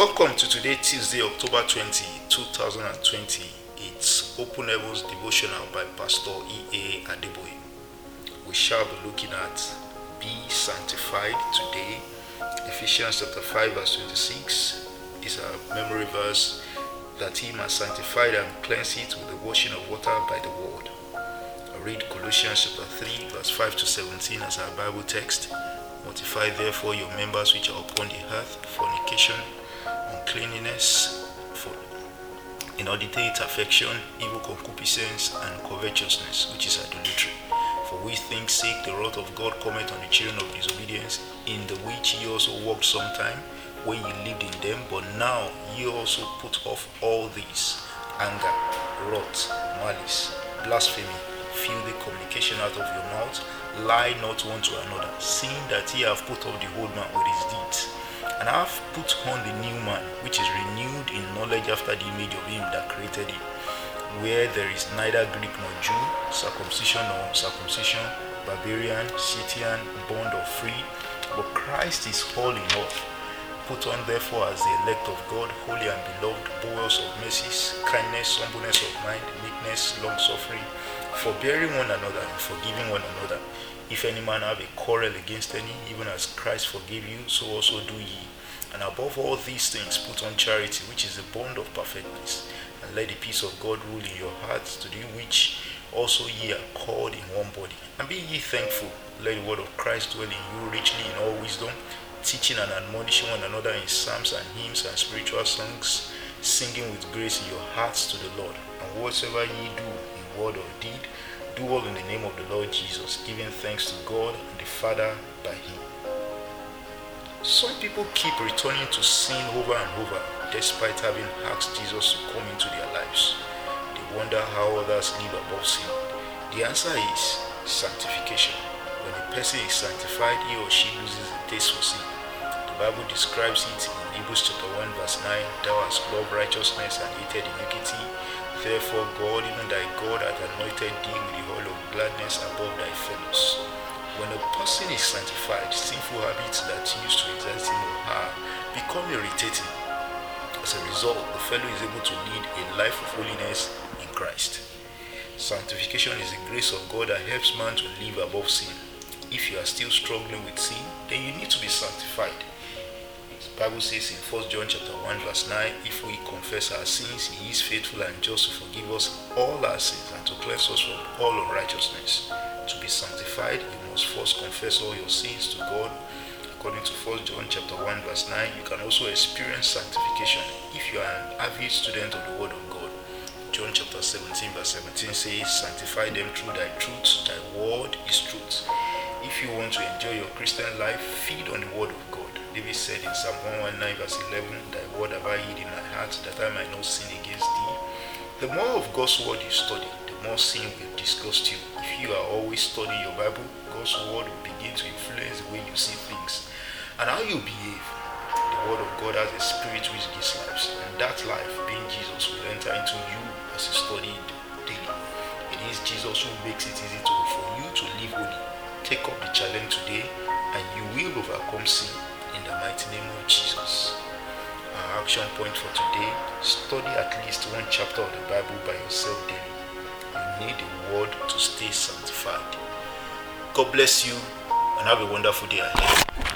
Welcome to today, Tuesday, October 20, 2020. It's Open Heavens Devotional by Pastor E.A. Adeboye. We shall be looking at Be Sanctified today. Ephesians chapter 5, verse 26 is a memory verse that he must sanctify and cleanse it with the washing of water by the word. I read Colossians chapter 3, verse 5 to 17 as our Bible text. Mortify therefore your members which are upon the earth, fornication, uncleanness, for inordinate affection, evil concupiscence, and covetousness, which is idolatry. For which things sake the wrath of God cometh on the children of disobedience, in the which ye also walked sometime when ye lived in them, but now ye also put off all these anger, wrath, malice, blasphemy, filthy communication out of your mouth. Lie not one to another, seeing that ye have put off the old man with his deeds and I have put on the new man, which is renewed in knowledge after the image of him that created him, where there is neither Greek nor Jew, circumcision nor uncircumcision, barbarian, Scythian, bond or free, but Christ is all in all. Put on therefore as the elect of God, holy and beloved, bowels of mercies, kindness, humbleness of mind, meekness, long suffering, forbearing one another and forgiving one another. If any man have a quarrel against any, even as Christ forgave you, so also do ye. And above all these things, put on charity, which is the bond of perfectness. And let the peace of God rule in your hearts, to do which also ye are called in one body. And be ye thankful. Let the word of Christ dwell in you richly in all wisdom, teaching and admonishing one another in psalms and hymns and spiritual songs, singing with grace in your hearts to the Lord. And whatsoever ye do, word or deed, do all in the name of the Lord Jesus, giving thanks to God and the Father by Him. Some people keep returning to sin over and over despite having asked Jesus to come into their lives. They wonder how others live above sin. The answer is sanctification. When a person is sanctified, he or she loses the taste for sin. The Bible describes it in Hebrews chapter 1, verse 9 Thou hast loved righteousness and hated iniquity. Therefore, God, even thy God, hath anointed thee with the oil of gladness above thy fellows. When a person is sanctified, sinful habits that used to him or her become irritating. As a result, the fellow is able to lead a life of holiness in Christ. Sanctification is the grace of God that helps man to live above sin. If you are still struggling with sin, then you need to be sanctified. Bible says in 1 John chapter 1 verse 9, if we confess our sins, he is faithful and just to forgive us all our sins and to cleanse us from all unrighteousness. To be sanctified, you must first confess all your sins to God. According to 1 John chapter 1 verse 9, you can also experience sanctification if you are an avid student of the word of God. John chapter 17 verse 17 says, Sanctify them through thy truth, thy word is truth. If you want to enjoy your Christian life, feed on the word of God. David said in Psalm 119 verse 11, Thy word have I hid in my heart that I might not sin against thee. The more of God's word you study, the more sin will disgust you. If you are always studying your Bible, God's word will begin to influence the way you see things and how you behave. The word of God has a spirit which gives life, and that life, being Jesus, will enter into you as you study it daily. It is Jesus who makes it easy to, for you to live holy. Take up the challenge today, and you will overcome sin in the mighty name of Jesus. Our action point for today study at least one chapter of the Bible by yourself daily. You need the word to stay sanctified. God bless you and have a wonderful day ahead.